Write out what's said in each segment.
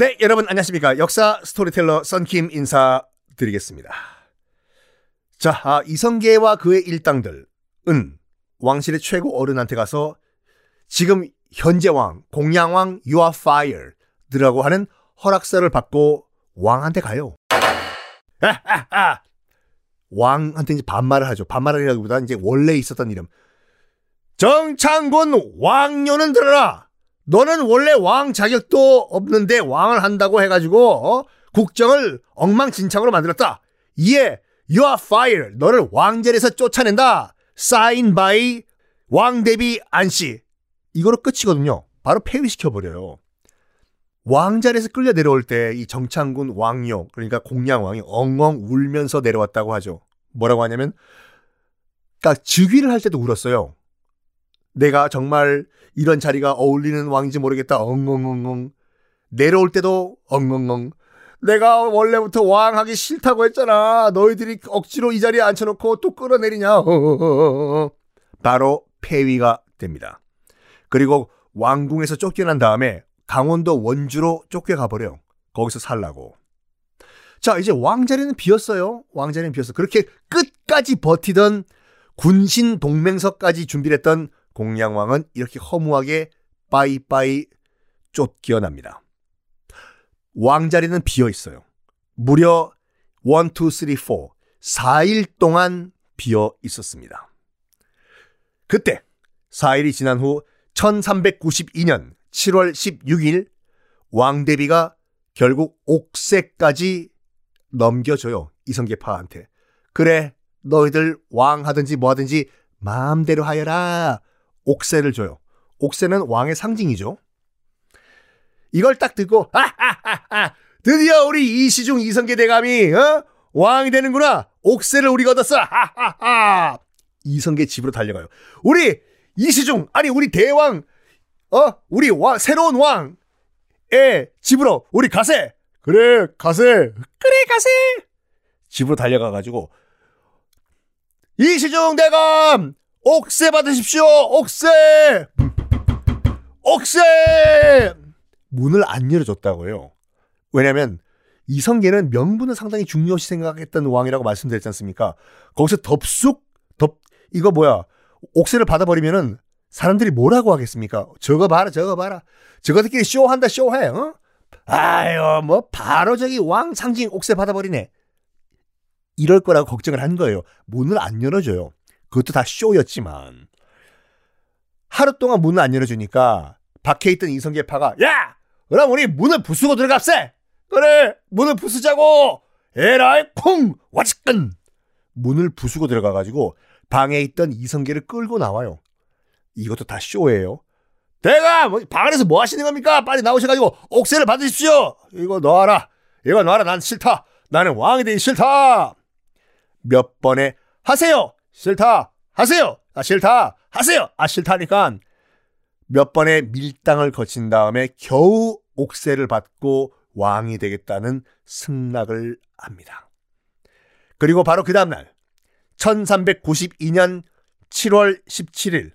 네, 여러분 안녕하십니까. 역사 스토리텔러 썬킴 인사드리겠습니다. 자, 아, 이성계와 그의 일당들은 왕실의 최고 어른한테 가서 지금 현재 왕, 공양왕 you are fired 라고 하는 허락서를 받고 왕한테 가요. 아, 아, 아. 왕한테 이제 반말을 하죠. 반말이라기보다 이제 원래 있었던 이름. 정창군 왕녀는 들어라. 너는 원래 왕 자격도 없는데 왕을 한다고 해가지고 어? 국정을 엉망진창으로 만들었다. 이에 you are fired. 너를 왕자리에서 쫓아낸다. sign by 왕대비 안씨. 이거로 끝이거든요. 바로 폐위시켜버려요. 왕자리에서 끌려 내려올 때 이 정창군 왕녀 그러니까 공양왕이 엉엉 울면서 내려왔다고 하죠. 뭐라고 하냐면 그러니까 즉위를 할 때도 울었어요. 내가 정말 이런 자리가 어울리는 왕인지 모르겠다. 엉엉엉엉. 내려올 때도 엉엉엉. 내가 원래부터 왕 하기 싫다고 했잖아. 너희들이 억지로 이 자리에 앉혀놓고 또 끌어내리냐. 바로 폐위가 됩니다. 그리고 왕궁에서 쫓겨난 다음에 강원도 원주로 쫓겨가 버려. 거기서 살라고. 자, 이제 왕자리는 비었어요. 왕자리는 비었어. 그렇게 끝까지 버티던 군신 동맹서까지 준비를 했던 공양왕은 이렇게 허무하게 빠이빠이 쫓겨납니다. 왕자리는 비어 있어요. 무려 1, 2, 3, 4, 4일 동안 비어 있었습니다. 그때 4일이 지난 후 1392년 7월 16일 왕대비가 결국 옥새까지 넘겨줘요. 이성계파한테. 그래, 너희들 왕 하든지 뭐 하든지 마음대로 하여라. 옥새를 줘요. 옥새는 왕의 상징이죠. 이걸 딱 듣고 하하하하 드디어 우리 이시중 이성계 대감이 어? 왕이 되는구나. 옥새를 우리가 얻었어. 하하하. 이성계 집으로 달려가요. 우리 이시중 아니 우리 대왕 어 우리 왕 새로운 왕의 집으로 우리 가세. 그래 가세. 그래 가세. 집으로 달려가 가지고 이시중 대감 옥새 받으십시오. 옥새. 옥새. 문을 안 열어줬다고요. 왜냐면 이성계는 명분을 상당히 중요시 생각했던 왕이라고 말씀드렸지 않습니까? 거기서 덥쑥 덥 이거 뭐야 옥새를 받아버리면은 사람들이 뭐라고 하겠습니까? 저거 봐라 저거 봐라 저거들끼리 쇼한다 쇼해 어? 아유 뭐 바로 저기 왕 상징 옥새 받아버리네 이럴 거라고 걱정을 한 거예요. 문을 안 열어줘요. 그것도 다 쇼였지만 하루 동안 문을 안 열어주니까 밖에 있던 이성계파가 야! 그럼 우리 문을 부수고 들어갑세! 그래 문을 부수자고! 에라이 콩 와치끈! 문을 부수고 들어가가지고 방에 있던 이성계를 끌고 나와요. 이것도 다 쇼예요 내가 뭐, 방 안에서 뭐 하시는 겁니까? 빨리 나오셔가지고 옥새를 받으십시오! 이거 놔라! 이거 놔라! 난 싫다! 나는 왕이 되기 싫다! 몇 번에 하세요 싫다 하세요 아 싫다 하세요 아 싫다니까 몇 번의 밀당을 거친 다음에 겨우 옥새를 받고 왕이 되겠다는 승낙을 합니다. 그리고 바로 그 다음날 1392년 7월 17일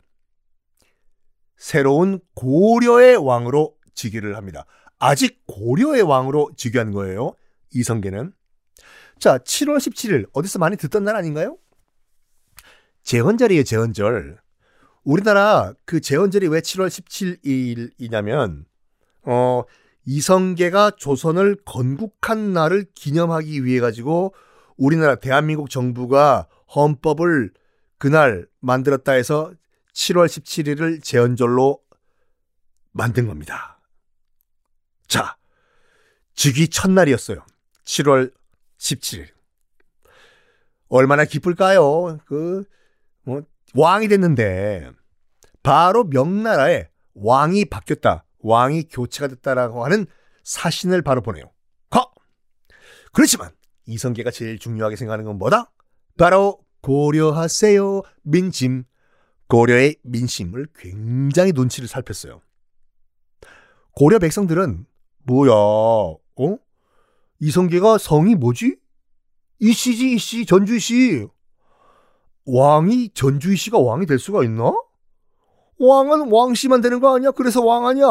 새로운 고려의 왕으로 즉위를 합니다. 아직 고려의 왕으로 즉위한 거예요. 이성계는. 자, 7월 17일 어디서 많이 듣던 날 아닌가요? 제헌절이에요, 제헌절. 우리나라 그 제헌절이 왜 7월 17일이냐면 어 이성계가 조선을 건국한 날을 기념하기 위해 가지고 우리나라 대한민국 정부가 헌법을 그날 만들었다 해서 7월 17일을 제헌절로 만든 겁니다. 자, 즉위 첫날이었어요. 7월 17일. 얼마나 기쁠까요? 그, 뭐, 왕이 됐는데, 바로 명나라에 왕이 바뀌었다. 왕이 교체가 됐다라고 하는 사신을 바로 보내요. 가! 그렇지만, 이성계가 제일 중요하게 생각하는 건 뭐다? 바로 고려하세요, 민심. 고려의 민심을 굉장히 눈치를 살폈어요. 고려 백성들은 뭐야, 어? 이성계가 성이 뭐지? 이씨지, 이씨, 전주이씨. 왕이, 전주이씨가 왕이 될 수가 있나? 왕은 왕씨만 되는 거 아니야? 그래서 왕 아니야?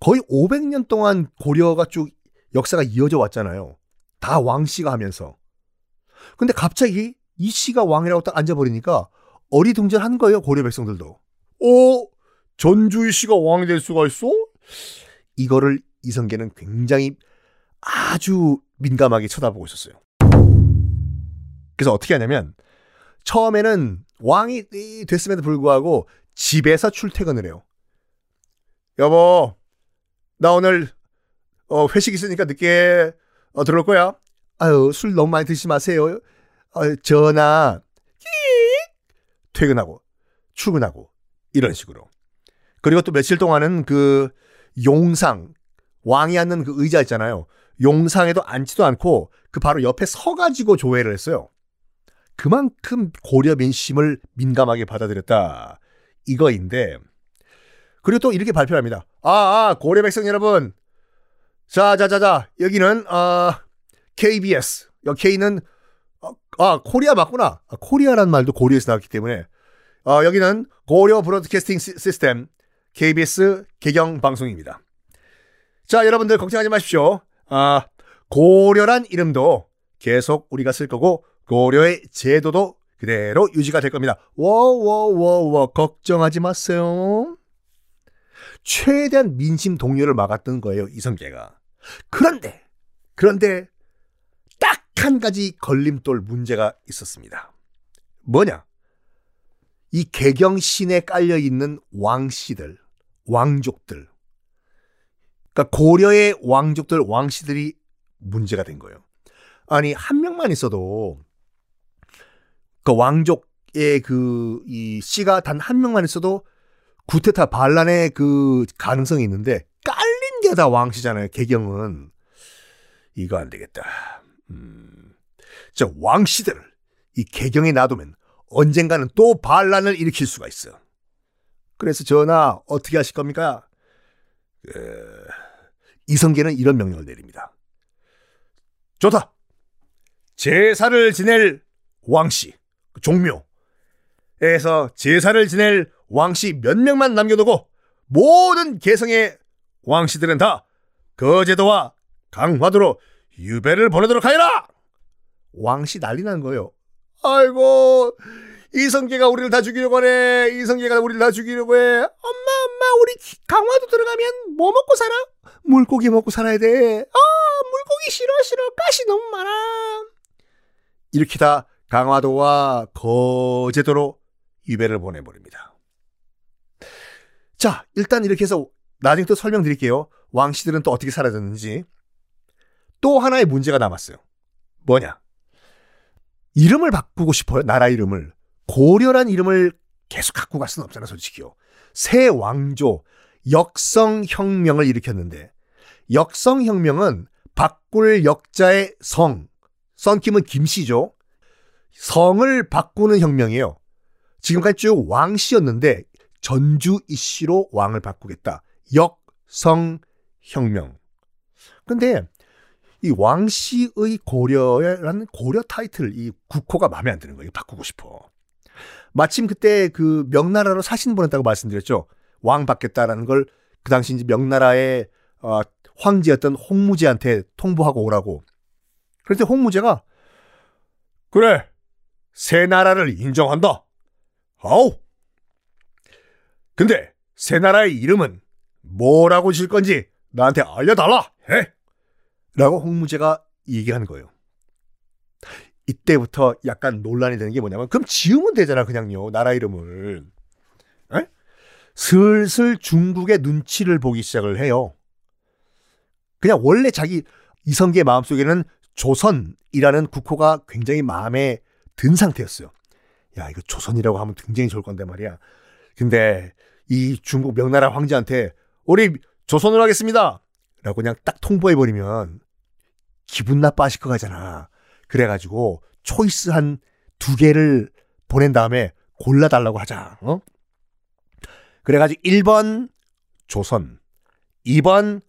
거의 500년 동안 고려가 쭉 역사가 이어져 왔잖아요. 다 왕씨가 하면서. 근데 갑자기 이 씨가 왕이라고 딱 앉아버리니까 어리둥절한 거예요, 고려 백성들도. 어? 전주희 씨가 왕이 될 수가 있어? 이거를 이성계는 굉장히 아주 민감하게 쳐다보고 있었어요. 그래서 어떻게 하냐면 처음에는 왕이 됐음에도 불구하고 집에서 출퇴근을 해요. 여보, 나 오늘 어, 회식 있으니까 늦게 어, 들어올 거야. 아유, 술 너무 많이 드시지 마세요. 어, 전화 퇴근하고 출근하고 이런 식으로. 그리고 또 며칠 동안은 그 용상 왕이 앉는 그 의자 있잖아요. 용상에도 앉지도 않고 그 바로 옆에 서가지고 조회를 했어요. 그만큼 고려 민심을 민감하게 받아들였다. 이거인데 그리고 또 이렇게 발표합니다. 아, 아 고려 백성 여러분. 자, 자, 자, 자. 여기는 어, KBS. 여기 K는 어, 아, 코리아 맞구나. 아, 코리아란 말도 고려에서 나왔기 때문에 어, 여기는 고려 Broadcasting System KBS 개경 방송입니다. 자, 여러분들 걱정하지 마십시오. 아, 고려란 이름도 계속 우리가 쓸 거고 고려의 제도도 그대로 유지가 될 겁니다. 워워워워 걱정하지 마세요. 최대한 민심 동요를 막았던 거예요, 이성계가. 그런데 그런데 딱 한 가지 걸림돌 문제가 있었습니다. 뭐냐? 이 개경 신에 깔려 있는 왕씨들, 왕족들. 그러니까 고려의 왕족들, 왕씨들이 문제가 된 거예요. 아니, 한 명만 있어도 그 왕족의 그 이 씨가 단 한 명만 있어도 구테타 반란의 그 가능성이 있는데 깔린 게 다 왕씨잖아요. 개경은 이거 안 되겠다. 음, 저 왕씨들을 이 개경에 놔두면 언젠가는 또 반란을 일으킬 수가 있어. 그래서 전하 어떻게 하실 겁니까? 그, 이성계는 이런 명령을 내립니다. 좋다. 제사를 지낼 왕씨, 종묘에서 제사를 지낼 왕씨 몇 명만 남겨두고 모든 개성의 왕씨들은 다 거제도와 강화도로 유배를 보내도록 하여라! 왕씨 난리 난 거예요. 아이고, 이성계가 우리를 다 죽이려고 하네. 이성계가 우리를 다 죽이려고 해. 엄마, 엄마, 우리 강화도 들어가면 뭐 먹고 살아? 물고기 먹고 살아야 돼. 아, 물고기 싫어, 싫어. 가시 너무 많아. 이렇게 다 강화도와 거제도로 유배를 보내버립니다. 자, 일단 이렇게 해서 나중에 또 설명드릴게요. 왕씨들은 또 어떻게 사라졌는지. 또 하나의 문제가 남았어요. 뭐냐? 이름을 바꾸고 싶어요. 나라 이름을. 고려란 이름을 계속 갖고 갈 수는 없잖아, 솔직히요. 새 왕조, 역성혁명을 일으켰는데, 역성혁명은 바꿀 역자의 성, 썬킴은 김씨죠. 성을 바꾸는 혁명이에요. 지금까지 쭉 왕씨였는데 전주 이씨로 왕을 바꾸겠다. 역성혁명. 근데 이 왕씨의 고려라는 고려 타이틀, 이 국호가 마음에 안 드는 거예요. 바꾸고 싶어. 마침 그때 그 명나라로 사신 보냈다고 말씀드렸죠. 왕 받겠다라는 걸 그 당시 이제 명나라의 어, 황제였던 홍무제한테 통보하고 오라고. 그런데 홍무제가 그래 새 나라를 인정한다. 아우. 근데 새 나라의 이름은 뭐라고 질 건지 나한테 알려달라. 해. 라고 홍무제가 얘기하는 거예요. 이때부터 약간 논란이 되는 게 뭐냐면 그럼 지으면 되잖아 그냥요 나라 이름을 에? 슬슬 중국의 눈치를 보기 시작을 해요. 그냥 원래 자기 이성계 마음속에는 조선이라는 국호가 굉장히 마음에 든 상태였어요. 야 이거 조선이라고 하면 굉장히 좋을 건데 말이야. 근데 이 중국 명나라 황제한테 우리 조선으로 하겠습니다. 라고 그냥 딱 통보해버리면 기분 나빠하실 것 같잖아. 그래가지고 초이스 한 두 개를 보낸 다음에 골라달라고 하자. 어? 그래가지고 1번 조선, 2번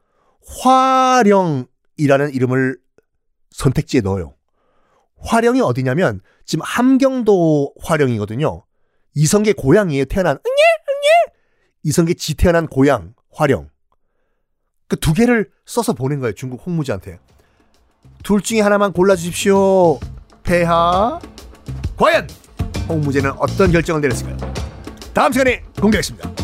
화령이라는 이름을 선택지에 넣어요. 화령이 어디냐면 지금 함경도 화령이거든요. 이성계 고향이에요. 태어난 이성계 지 태어난 고향 화령. 그 두 개를 써서 보낸 거예요. 중국 홍무지한테. 둘 중에 하나만 골라 주십시오. 폐하. 과연 홍무제는 어떤 결정을 내렸을까요? 다음 시간에 공개하겠습니다.